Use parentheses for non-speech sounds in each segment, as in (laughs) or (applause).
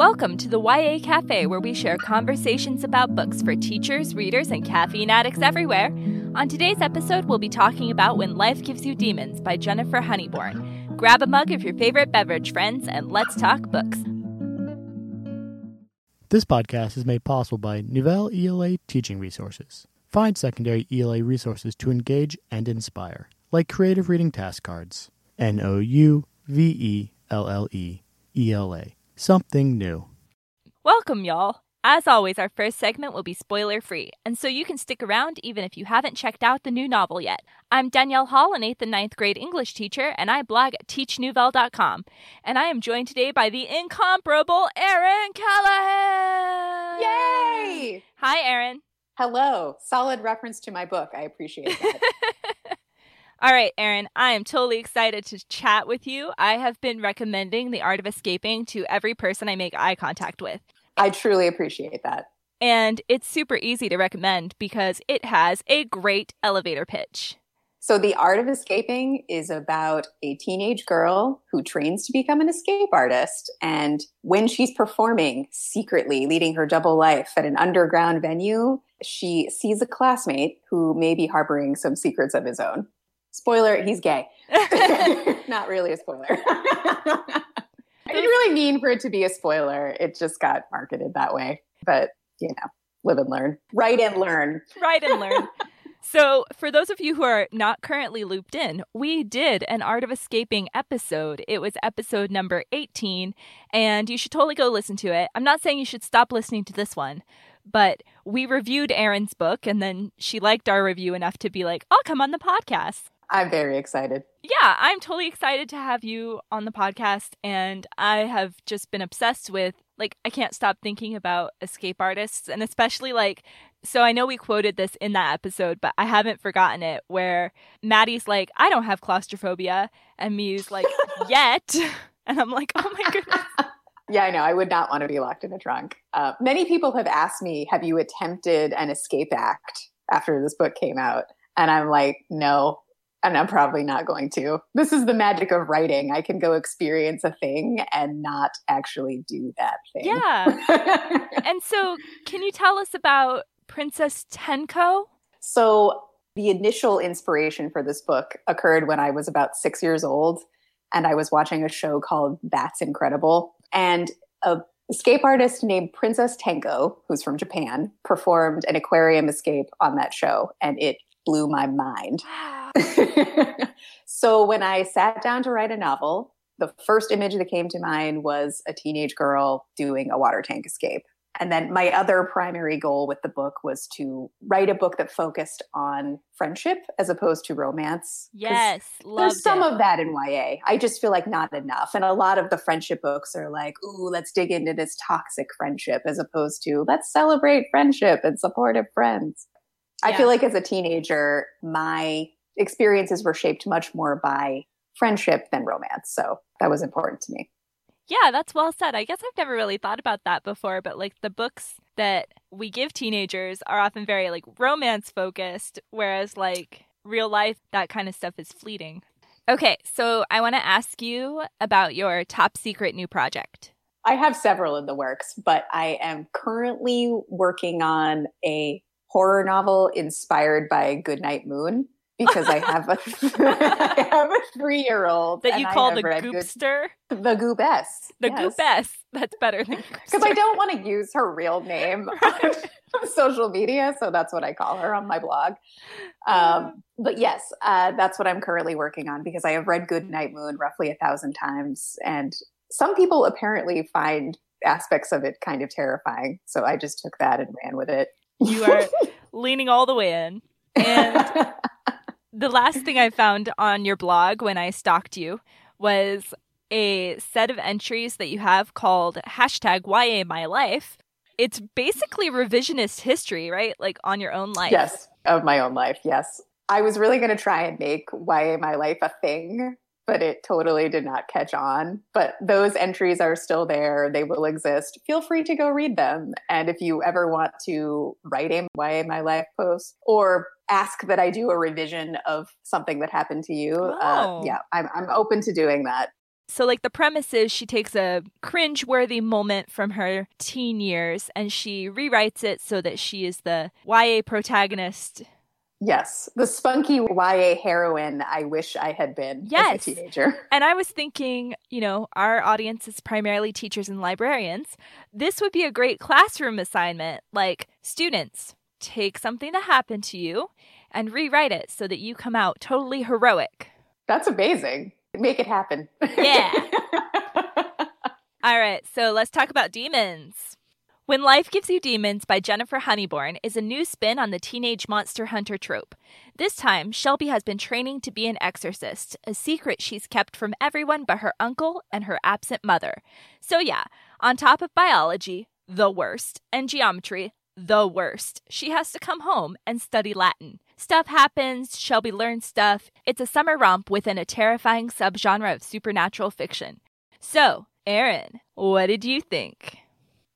Welcome to the YA Cafe, where we share conversations about books for teachers, readers, and caffeine addicts everywhere. On today's episode, we'll be talking about When Life Gives You Demons by Jennifer Honeybourn. Grab a mug of your favorite beverage, friends, and let's talk books. This podcast is made possible by Nouvelle ELA Teaching Resources. Find secondary ELA resources to engage and inspire, like creative reading task cards. N O U V E L L E E L A. Something new. Welcome, y'all. As always, our first segment will be spoiler free, and so you can stick around even if you haven't checked out the new novel yet. I'm Danielle Hall, an 8th and ninth grade English teacher, and I blog at teachnouvelle.com. And I am joined today by the incomparable Erin Callahan! Yay! Hi, Erin. Hello. Solid reference to my book. I appreciate that. (laughs) All right, Erin, I am totally excited to chat with you. I have been recommending The Art of Escaping to every person I make eye contact with. I truly appreciate that. And it's super easy to recommend because it has a great elevator pitch. So, The Art of Escaping is about a teenage girl who trains to become an escape artist. And when she's performing secretly, leading her double life at an underground venue, she sees a classmate who may be harboring some secrets of his own. Spoiler, he's gay. (laughs) (laughs) Not really a spoiler. (laughs) I didn't really mean for it to be a spoiler. It just got marketed that way. But, you know, live and learn. Write and learn. Write and learn. So, for those of you who are not currently looped in, we did an Art of Escaping episode. It was episode number 18, and you should totally go listen to it. I'm not saying you should stop listening to this one, but we reviewed Erin's book, and then she liked our review enough to be like, I'll come on the podcast. I'm very excited. Yeah, I'm totally excited to have you on the podcast. And I have just been obsessed with, like, I can't stop thinking about escape artists. And especially, like, so I know we quoted this in that episode, but I haven't forgotten it where Maddie's like, I don't have claustrophobia. And Miu's like, (laughs) yet. And I'm like, oh my goodness. (laughs) Yeah, I know. I would not want to be locked in a trunk. Uh, many people have asked me, have you attempted an escape act after this book came out? And I'm like, no, and I'm probably not going to. This is the magic of writing. I can go experience a thing and not actually do that thing. Yeah. (laughs) and so, can you tell us about Princess Tenko? So, the initial inspiration for this book occurred when I was about six years old, and I was watching a show called That's Incredible. And a escape artist named Princess Tenko, who's from Japan, performed an aquarium escape on that show, and it blew my mind. (gasps) (gasps) (laughs) so when I sat down to write a novel, the first image that came to mind was a teenage girl doing a water tank escape. And then my other primary goal with the book was to write a book that focused on friendship as opposed to romance. Yes, there's some it. of that in YA. I just feel like not enough. And a lot of the friendship books are like, ooh, let's dig into this toxic friendship as opposed to let's celebrate friendship and supportive friends. I feel like as a teenager, my experiences were shaped much more by friendship than romance. So that was important to me. Yeah, that's well said. I guess I've never really thought about that before, but like the books that we give teenagers are often very like romance focused, whereas like real life, that kind of stuff is fleeting. Okay, so I want to ask you about your top secret new project. I have several in the works, but I am currently working on a horror novel inspired by Goodnight Moon because I have a (laughs) I have a three year old that you call the goopster, good, the goobess, the yes. goobess. That's better than because I don't want to use her real name (laughs) on (laughs) social media, so that's what I call her on my blog. Um, but yes, uh, that's what I'm currently working on because I have read Good Night Moon roughly a thousand times, and some people apparently find aspects of it kind of terrifying. So I just took that and ran with it. You are leaning all the way in. And the last thing I found on your blog when I stalked you was a set of entries that you have called hashtag YA My Life. It's basically revisionist history, right? Like on your own life. Yes, of my own life. Yes. I was really going to try and make YA My Life a thing but it totally did not catch on. But those entries are still there. They will exist. Feel free to go read them. And if you ever want to write a YA My Life post or ask that I do a revision of something that happened to you, uh, oh. uh, yeah, I'm, I'm open to doing that. So, like, the premise is she takes a cringe worthy moment from her teen years and she rewrites it so that she is the YA protagonist. Yes, the spunky YA heroine I wish I had been yes. as a teenager. (laughs) And I was thinking, you know, our audience is primarily teachers and librarians. This would be a great classroom assignment. Like, students, take something that happened to you and rewrite it so that you come out totally heroic. That's amazing. Make it happen. Yeah. (laughs) All right, so let's talk about demons. When Life Gives You Demons by Jennifer Honeybourn is a new spin on the teenage monster hunter trope. This time, Shelby has been training to be an exorcist, a secret she's kept from everyone but her uncle and her absent mother. So, yeah, on top of biology, the worst, and geometry, the worst, she has to come home and study Latin. Stuff happens, Shelby learns stuff. It's a summer romp within a terrifying subgenre of supernatural fiction. So, Erin, what did you think?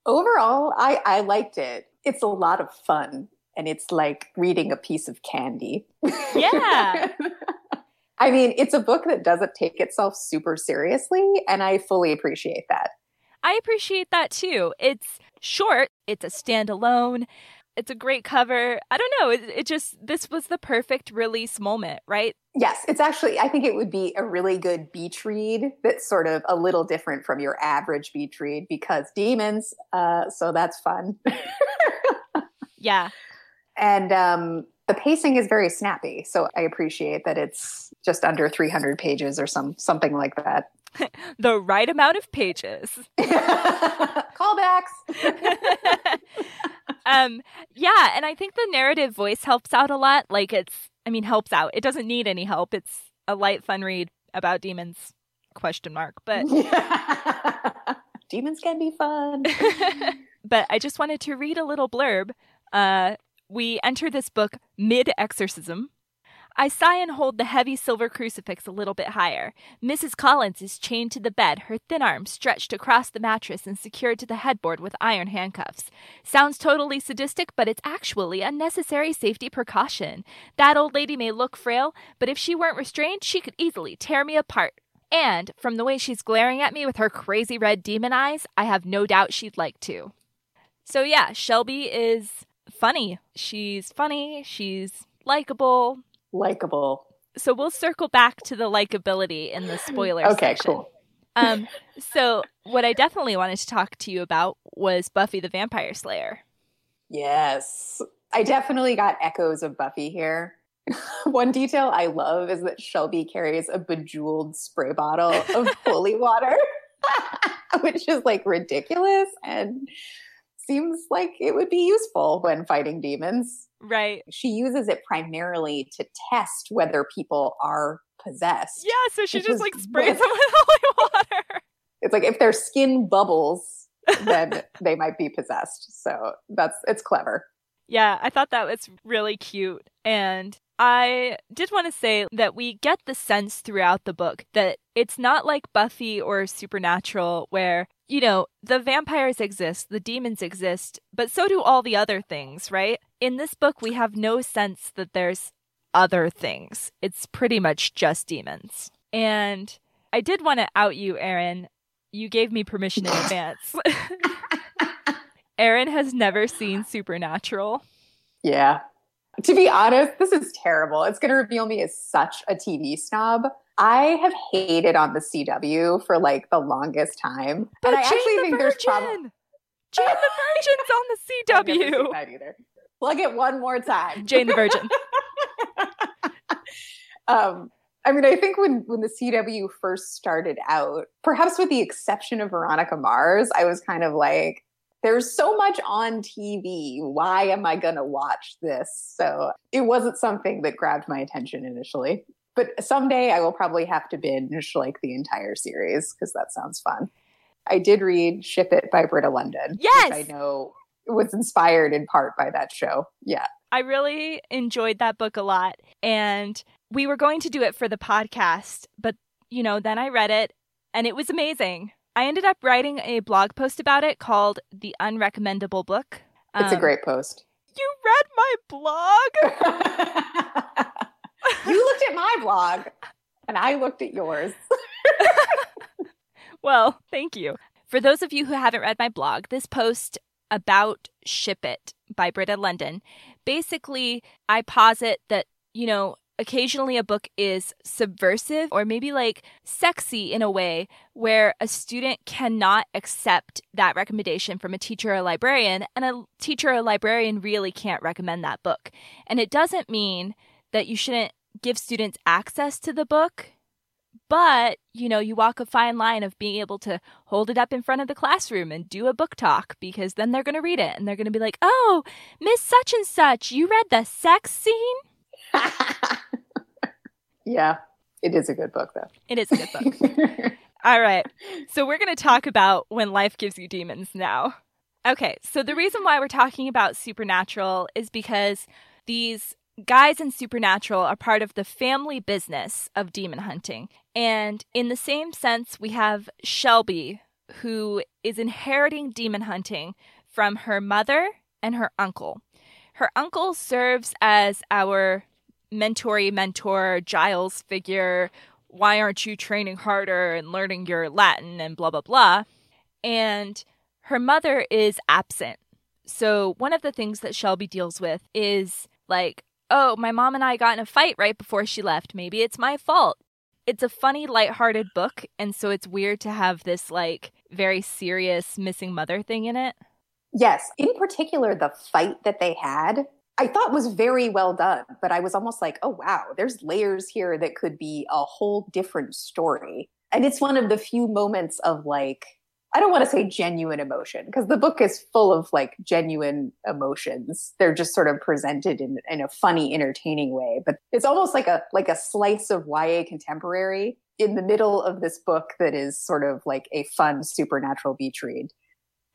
Overall, I, I liked it. It's a lot of fun, and it's like reading a piece of candy. Yeah. (laughs) I mean, it's a book that doesn't take itself super seriously, and I fully appreciate that. I appreciate that too. It's short, it's a standalone, it's a great cover. I don't know. It, it, just, this was the perfect release moment, right? Yes, it's actually, I think it would be a really good beach read that's sort of a little different from your average beach read because demons. Uh, so that's fun. (laughs) yeah. And um, the pacing is very snappy. So I appreciate that it's just under 300 pages or some something like that. (laughs) the right amount of pages. (laughs) Callbacks. (laughs) um, yeah, and I think the narrative voice helps out a lot. Like it's, I mean, helps out. It doesn't need any help. It's a light, fun read about demons. Question mark, but demons can be fun. but I just wanted to read a little blurb. Uh, we enter this book mid exorcism, I sigh and hold the heavy silver crucifix a little bit higher. Mrs. Collins is chained to the bed, her thin arms stretched across the mattress and secured to the headboard with iron handcuffs. Sounds totally sadistic, but it's actually a necessary safety precaution. That old lady may look frail, but if she weren't restrained, she could easily tear me apart. And from the way she's glaring at me with her crazy red demon eyes, I have no doubt she'd like to. So, yeah, Shelby is funny. She's funny, she's likable, likable. So we'll circle back to the likability in the spoiler okay, section. cool. um, so what I definitely wanted to talk to you about was Buffy the Vampire Slayer. Yes. I definitely got echoes of Buffy here. (laughs) One detail I love is that Shelby carries a bejeweled spray bottle of (laughs) holy water, (laughs) which is like ridiculous and seems like it would be useful when fighting demons. Right. She uses it primarily to test whether people are possessed. Yeah, so she just like sprays them with (laughs) holy water. It's like if their skin bubbles, (laughs) then they might be possessed. So that's it's clever. Yeah, I thought that was really cute. And I did want to say that we get the sense throughout the book that it's not like Buffy or Supernatural, where, you know, the vampires exist, the demons exist, but so do all the other things, right? In this book, we have no sense that there's other things. It's pretty much just demons. And I did want to out you, Erin. You gave me permission in (laughs) advance. (laughs) Erin has never seen Supernatural. Yeah. To be honest, this is terrible. It's going to reveal me as such a TV snob. I have hated on the CW for like the longest time. But and I Jane actually the think Virgin. there's probably Jane the Virgin's on the (laughs) CW. that either. Plug it one more time. Jane the Virgin. (laughs) um, I mean, I think when when the CW first started out, perhaps with the exception of Veronica Mars, I was kind of like, there's so much on TV. Why am I going to watch this? So it wasn't something that grabbed my attention initially. But someday I will probably have to binge like the entire series because that sounds fun. I did read Ship It by Britta Lundin. Yes. Which I know was inspired in part by that show. Yeah. I really enjoyed that book a lot. And we were going to do it for the podcast, but, you know, then I read it and it was amazing. I ended up writing a blog post about it called The Unrecommendable Book. It's um, a great post. You read my blog? (laughs) you looked at my blog and I looked at yours. (laughs) Well, thank you. For those of you who haven't read my blog, this post about Ship It by Britta Lundin, basically, I posit that, you know, occasionally a book is subversive or maybe like sexy in a way where a student cannot accept that recommendation from a teacher or a librarian, and a teacher or a librarian really can't recommend that book. And it doesn't mean that you shouldn't give students access to the book. But, you know, you walk a fine line of being able to hold it up in front of the classroom and do a book talk because then they're going to read it and they're going to be like, oh, Miss Such and Such, you read the sex scene? (laughs) yeah, it is a good book, though. It is a good book. (laughs) All right. So we're going to talk about When Life Gives You Demons now. Okay. So the reason why we're talking about Supernatural is because these guys in Supernatural are part of the family business of demon hunting. And in the same sense, we have Shelby, who is inheriting demon hunting from her mother and her uncle. Her uncle serves as our mentory mentor, Giles figure. Why aren't you training harder and learning your Latin and blah, blah, blah? And her mother is absent. So, one of the things that Shelby deals with is like, oh, my mom and I got in a fight right before she left. Maybe it's my fault. It's a funny, lighthearted book. And so it's weird to have this like very serious missing mother thing in it. Yes. In particular, the fight that they had, I thought was very well done. But I was almost like, oh, wow, there's layers here that could be a whole different story. And it's one of the few moments of like, I don't want to say genuine emotion because the book is full of like genuine emotions. They're just sort of presented in, in a funny, entertaining way. But it's almost like a like a slice of YA contemporary in the middle of this book that is sort of like a fun supernatural beach read.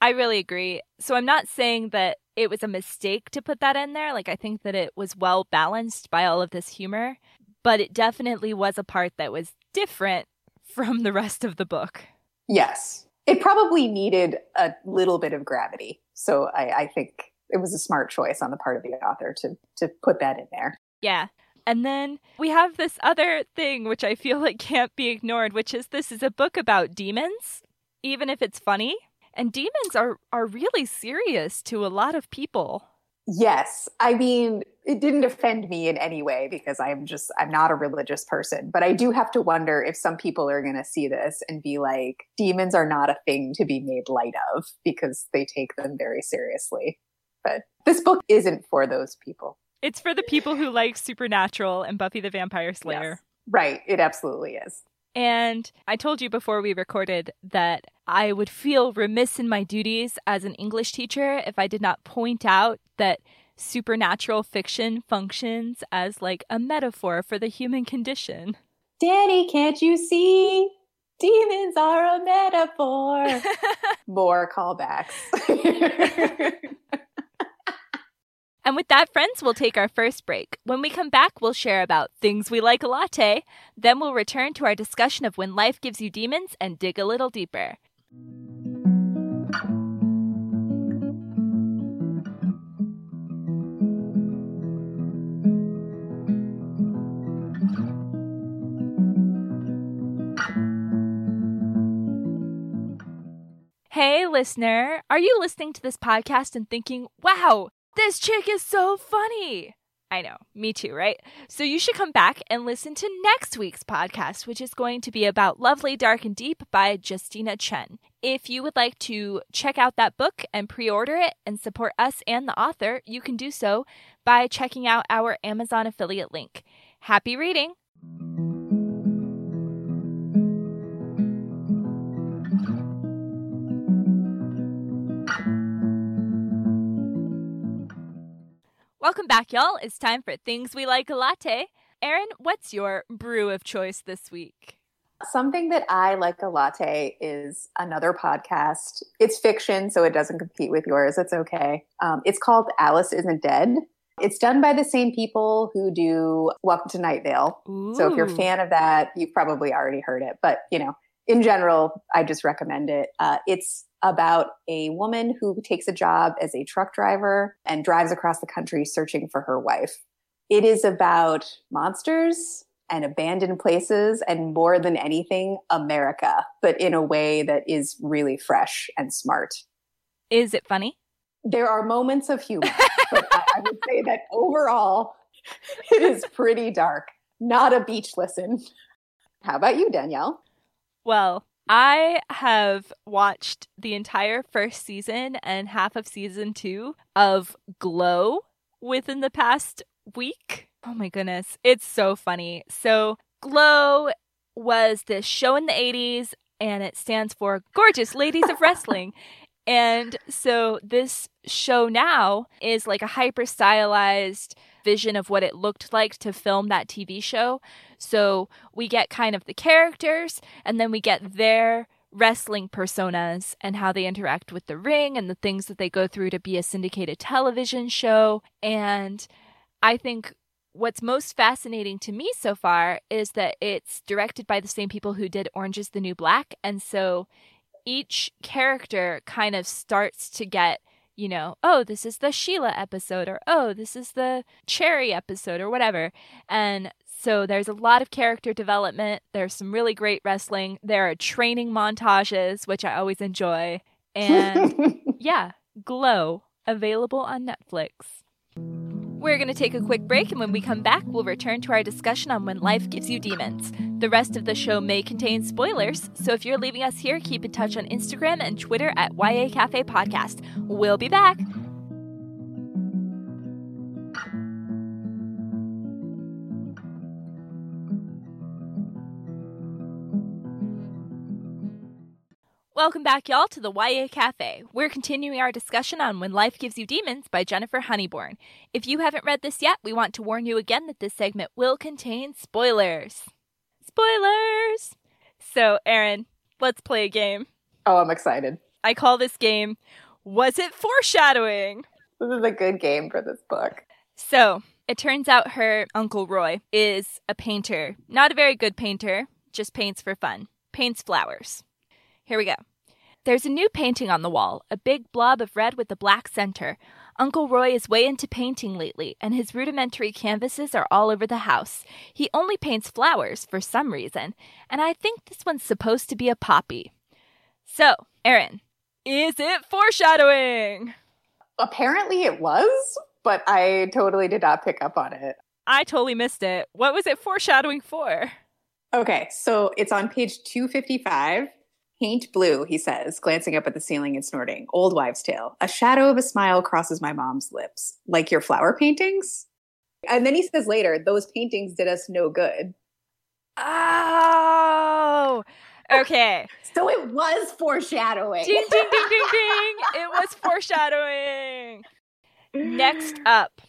I really agree. So I'm not saying that it was a mistake to put that in there. Like I think that it was well balanced by all of this humor, but it definitely was a part that was different from the rest of the book. Yes, it probably needed a little bit of gravity. So I, I think it was a smart choice on the part of the author to to put that in there. Yeah. And then we have this other thing which I feel like can't be ignored, which is this is a book about demons, even if it's funny. And demons are are really serious to a lot of people. Yes. I mean, it didn't offend me in any way because I'm just I'm not a religious person, but I do have to wonder if some people are going to see this and be like demons are not a thing to be made light of because they take them very seriously. But this book isn't for those people. It's for the people who like Supernatural and Buffy the Vampire Slayer. Yes. Right, it absolutely is. And I told you before we recorded that I would feel remiss in my duties as an English teacher if I did not point out that supernatural fiction functions as like a metaphor for the human condition. Danny, can't you see? Demons are a metaphor. (laughs) More callbacks. (laughs) and with that, friends, we'll take our first break. When we come back, we'll share about things we like a latte. Then we'll return to our discussion of when life gives you demons and dig a little deeper. Hey, listener, are you listening to this podcast and thinking, wow, this chick is so funny? I know, me too, right? So you should come back and listen to next week's podcast, which is going to be about Lovely, Dark, and Deep by Justina Chen. If you would like to check out that book and pre order it and support us and the author, you can do so by checking out our Amazon affiliate link. Happy reading! Welcome back, y'all. It's time for Things We Like a Latte. Erin, what's your brew of choice this week? Something that I like a latte is another podcast. It's fiction, so it doesn't compete with yours. It's okay. Um, it's called Alice Isn't Dead. It's done by the same people who do Welcome to Night Vale. Ooh. So if you're a fan of that, you've probably already heard it. But, you know, in general, I just recommend it. Uh, it's about a woman who takes a job as a truck driver and drives across the country searching for her wife. It is about monsters and abandoned places and more than anything, America, but in a way that is really fresh and smart. Is it funny? There are moments of humor, (laughs) but I, I would say that overall, it is pretty dark. Not a beach listen. How about you, Danielle? Well, I have watched the entire first season and half of season two of Glow within the past week. Oh my goodness. It's so funny. So, Glow was this show in the 80s, and it stands for Gorgeous Ladies of Wrestling. (laughs) And so this show now is like a hyper stylized vision of what it looked like to film that TV show. So we get kind of the characters and then we get their wrestling personas and how they interact with the ring and the things that they go through to be a syndicated television show. And I think what's most fascinating to me so far is that it's directed by the same people who did Orange is the New Black. And so each character kind of starts to get, you know, oh, this is the Sheila episode, or oh, this is the Cherry episode, or whatever. And so there's a lot of character development. There's some really great wrestling. There are training montages, which I always enjoy. And (laughs) yeah, Glow, available on Netflix. We're going to take a quick break, and when we come back, we'll return to our discussion on when life gives you demons. The rest of the show may contain spoilers, so if you're leaving us here, keep in touch on Instagram and Twitter at YA Cafe Podcast. We'll be back. Welcome back, y'all, to the YA Cafe. We're continuing our discussion on When Life Gives You Demons by Jennifer Honeybourn. If you haven't read this yet, we want to warn you again that this segment will contain spoilers. Spoilers! So, Erin, let's play a game. Oh, I'm excited. I call this game Was It Foreshadowing? This is a good game for this book. So, it turns out her Uncle Roy is a painter. Not a very good painter, just paints for fun. Paints flowers. Here we go. There's a new painting on the wall, a big blob of red with a black center. Uncle Roy is way into painting lately, and his rudimentary canvases are all over the house. He only paints flowers for some reason, and I think this one's supposed to be a poppy. So, Erin, is it foreshadowing? Apparently it was, but I totally did not pick up on it. I totally missed it. What was it foreshadowing for? Okay, so it's on page 255. Paint blue, he says, glancing up at the ceiling and snorting. Old wives' tale. A shadow of a smile crosses my mom's lips. Like your flower paintings? And then he says later, those paintings did us no good. Oh, okay. (laughs) So it was foreshadowing. Ding, ding, ding, ding, ding. It was foreshadowing. Next (gasps) up.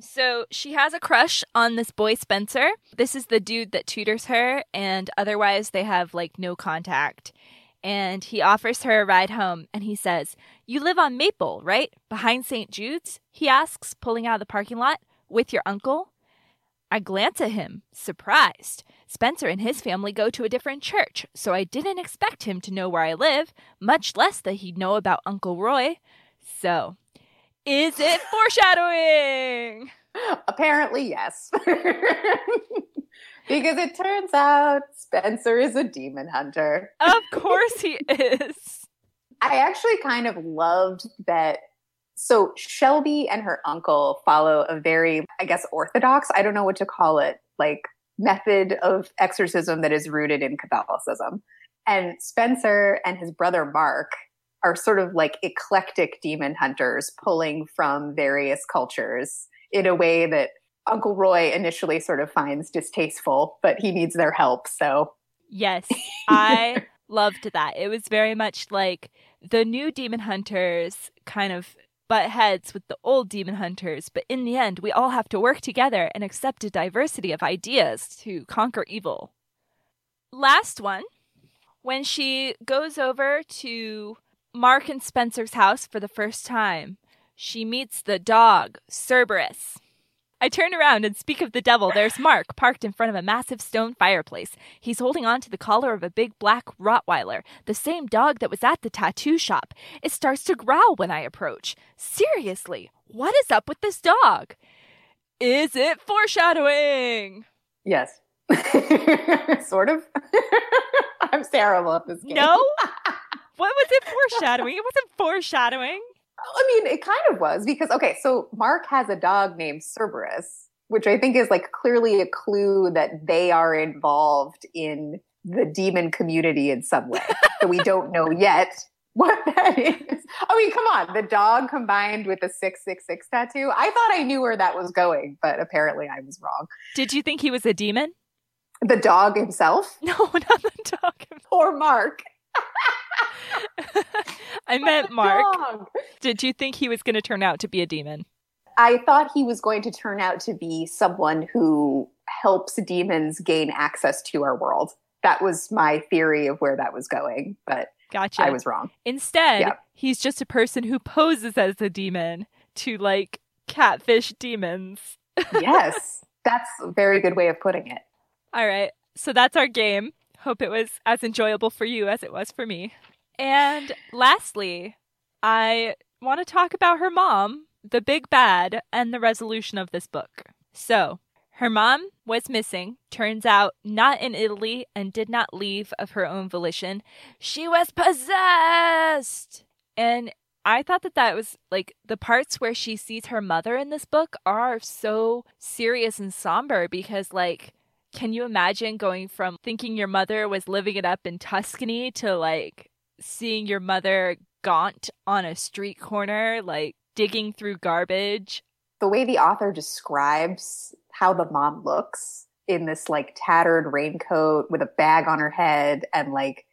So she has a crush on this boy Spencer. This is the dude that tutors her, and otherwise they have like no contact. And he offers her a ride home, and he says, You live on Maple, right? Behind St. Jude's? He asks, pulling out of the parking lot. With your uncle? I glance at him, surprised. Spencer and his family go to a different church, so I didn't expect him to know where I live, much less that he'd know about Uncle Roy. So, is it foreshadowing? (laughs) Apparently, yes. (laughs) because it turns out Spencer is a demon hunter. Of course he (laughs) is. I actually kind of loved that. So Shelby and her uncle follow a very, I guess, orthodox, I don't know what to call it, like method of exorcism that is rooted in Catholicism. And Spencer and his brother Mark are sort of like eclectic demon hunters pulling from various cultures in a way that Uncle Roy initially sort of finds distasteful, but he needs their help. So, yes, (laughs) I loved that. It was very much like the new demon hunters kind of butt heads with the old demon hunters, but in the end, we all have to work together and accept a diversity of ideas to conquer evil. Last one, when she goes over to Mark and Spencer's house for the first time, she meets the dog, Cerberus. I turn around and speak of the devil. There's Mark, parked in front of a massive stone fireplace. He's holding on to the collar of a big black Rottweiler, the same dog that was at the tattoo shop. It starts to growl when I approach. Seriously, what is up with this dog? Is it foreshadowing? Yes. (laughs) sort of. (laughs) I'm terrible at this game. No? (laughs) what was it foreshadowing? It wasn't foreshadowing. I mean, it kind of was because, okay, so Mark has a dog named Cerberus, which I think is like clearly a clue that they are involved in the demon community in some way (laughs) that we don't know yet what that is. I mean, come on, the dog combined with the 666 tattoo. I thought I knew where that was going, but apparently I was wrong. Did you think he was a demon? The dog himself? (laughs) No, not the dog. Or Mark? (laughs) I meant Mark. Dog. Did you think he was going to turn out to be a demon? I thought he was going to turn out to be someone who helps demons gain access to our world. That was my theory of where that was going, but gotcha. I was wrong. Instead, yeah. he's just a person who poses as a demon to like catfish demons. (laughs) yes, that's a very good way of putting it. All right. So that's our game. Hope it was as enjoyable for you as it was for me. And lastly, I want to talk about her mom, the big bad, and the resolution of this book. So, her mom was missing, turns out not in Italy, and did not leave of her own volition. She was possessed! And I thought that that was like the parts where she sees her mother in this book are so serious and somber because, like, can you imagine going from thinking your mother was living it up in Tuscany to like seeing your mother gaunt on a street corner, like digging through garbage? The way the author describes how the mom looks in this like tattered raincoat with a bag on her head and like,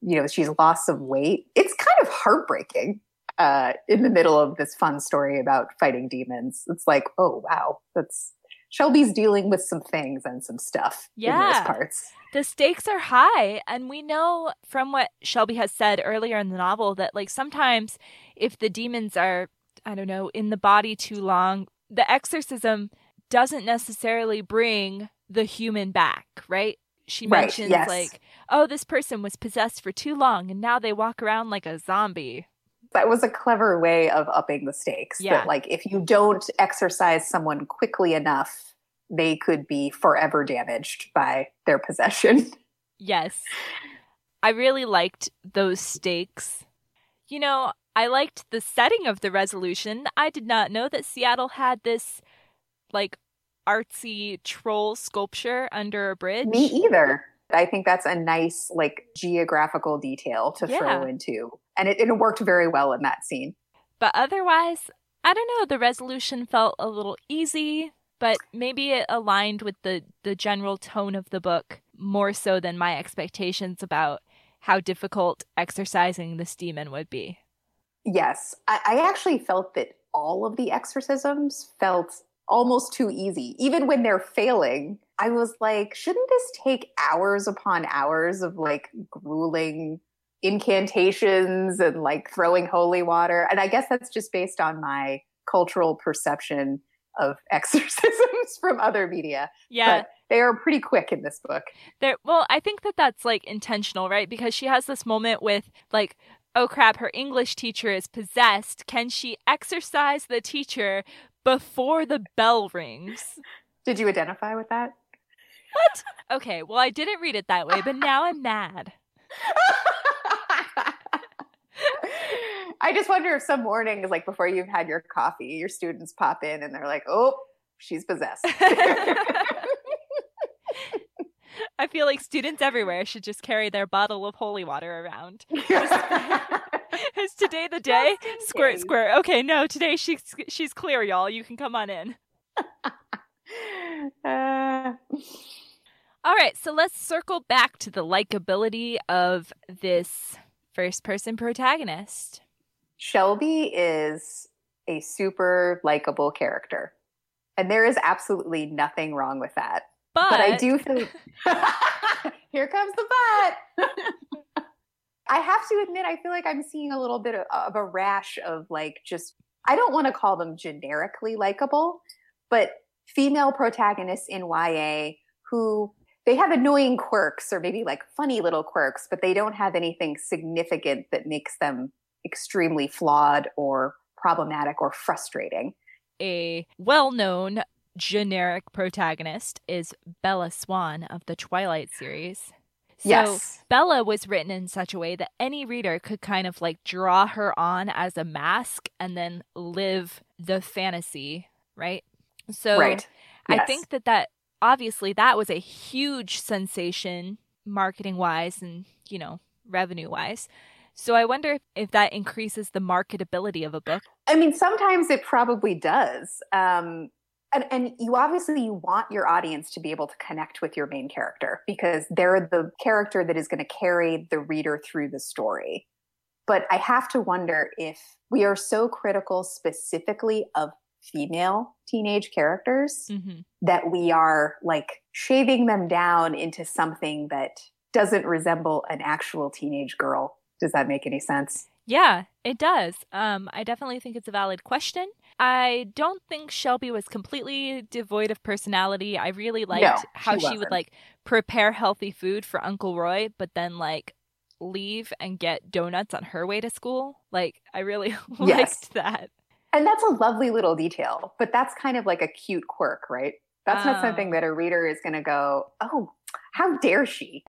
you know, she's lost some weight. It's kind of heartbreaking uh, in the middle of this fun story about fighting demons. It's like, oh, wow, that's Shelby's dealing with some things and some stuff yeah. in those parts. The stakes are high. And we know from what Shelby has said earlier in the novel that, like, sometimes if the demons are, I don't know, in the body too long, the exorcism doesn't necessarily bring the human back, right? She right, mentions, yes. like, oh, this person was possessed for too long and now they walk around like a zombie that was a clever way of upping the stakes. Yeah. That like if you don't exercise someone quickly enough, they could be forever damaged by their possession. (laughs) Yes. I really liked those stakes. You know, I liked the setting of the resolution. I did not know that Seattle had this like artsy troll sculpture under a bridge. Me either. I think that's a nice like geographical detail to yeah. throw into. And it, it worked very well in that scene. But otherwise, I don't know, the resolution felt a little easy, but maybe it aligned with the the general tone of the book more so than my expectations about how difficult exorcising this demon would be. Yes, I, I actually felt that all of the exorcisms felt almost too easy. Even when they're failing, I was like, shouldn't this take hours upon hours of like grueling incantations and like throwing holy water? And I guess that's just based on my cultural perception of (laughs) exorcisms from other media. Yeah. But they are pretty quick in this book. There well, I think that that's like intentional, right? Because she has this moment with like oh crap, her English teacher is possessed. Can she exorcise the teacher before the bell rings? Did you identify with that? What? Okay, well, I didn't read it that way, but now I'm mad. I just wonder if some mornings, like before you've had your coffee, your students pop in and they're like, oh, she's possessed. (laughs) I feel like students everywhere should just carry their bottle of holy water around. (laughs) Is today the day? Squirt, squirt. Okay, no, today she's she's clear, y'all. You can come on in. (laughs) uh... All right, so let's circle back to the likability of this first person protagonist. Shelby is a super likable character. And there is absolutely nothing wrong with that. But, but I do feel (laughs) here comes the but. I have to admit, I feel like I'm seeing a little bit of, of a rash of like just, I don't want to call them generically likable, but female protagonists in YA who they have annoying quirks or maybe like funny little quirks, but they don't have anything significant that makes them extremely flawed or problematic or frustrating. A well known generic protagonist is Bella Swan of the Twilight series. So Yes. Bella was written in such a way that any reader could kind of like draw her on as a mask and then live the fantasy, right? So right. I think that that obviously that was a huge sensation marketing wise and, you know, revenue wise. So I wonder if, if that increases the marketability of a book. I mean, sometimes it probably does. Um, and, and you obviously you want your audience to be able to connect with your main character because they're the character that is going to carry the reader through the story. But I have to wonder if we are so critical specifically of female teenage characters Mm-hmm. that we are like shaving them down into something that doesn't resemble an actual teenage girl. Does that make any sense? Yeah, it does. Um, I definitely think it's a valid question. I don't think Shelby was completely devoid of personality. I really liked No, how she she would like prepare healthy food for Uncle Roy, but then like leave and get donuts on her way to school. Like I really (laughs) Yes. liked that. And that's a lovely little detail, but that's kind of like a cute quirk, right? That's not Oh. something that a reader is going to go, oh, how dare she?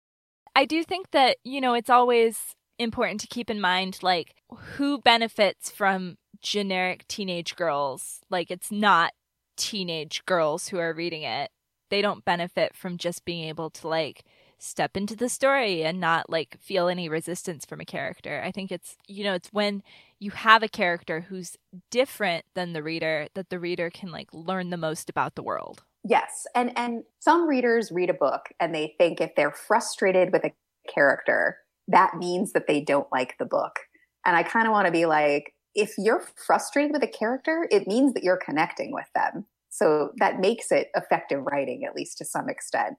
I do think that, you know, it's always important to keep in mind like who benefits from generic teenage girls. Like it's not teenage girls who are reading it. They don't benefit from just being able to like step into the story and not like feel any resistance from a character. I think it's, you know, it's when you have a character who's different than the reader that the reader can like learn the most about the world. Yes. And and some readers read a book and they think if they're frustrated with a character, that means that they don't like the book. And I kind of want to be like, if you're frustrated with a character, it means that you're connecting with them. So that makes it effective writing, at least to some extent.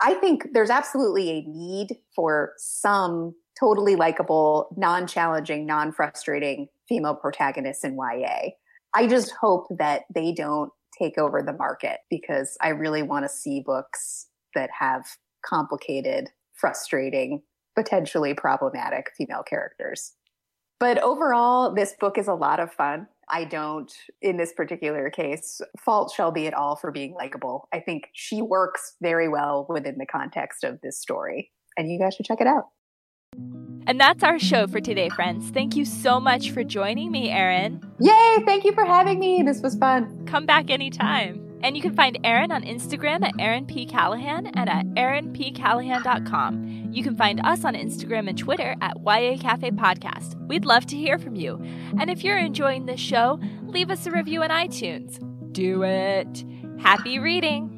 I think there's absolutely a need for some totally likable, non challenging, non frustrating female protagonists in YA. I just hope that they don't take over the market because I really want to see books that have complicated, frustrating, potentially problematic female characters. But overall, this book is a lot of fun. I don't, in this particular case, fault Shelby at all for being likable. I think she works very well within the context of this story, and you guys should check it out. And that's our show for today, friends. Thank you so much for joining me, Erin. Yay! Thank you for having me. This was fun. Come back anytime. And you can find Erin on Instagram at Erin P. Callahan and at erinpcallahan.com. You can find us on Instagram and Twitter at YA Cafe Podcast. We'd love to hear from you. And if you're enjoying this show, leave us a review on iTunes. Do it. Happy reading.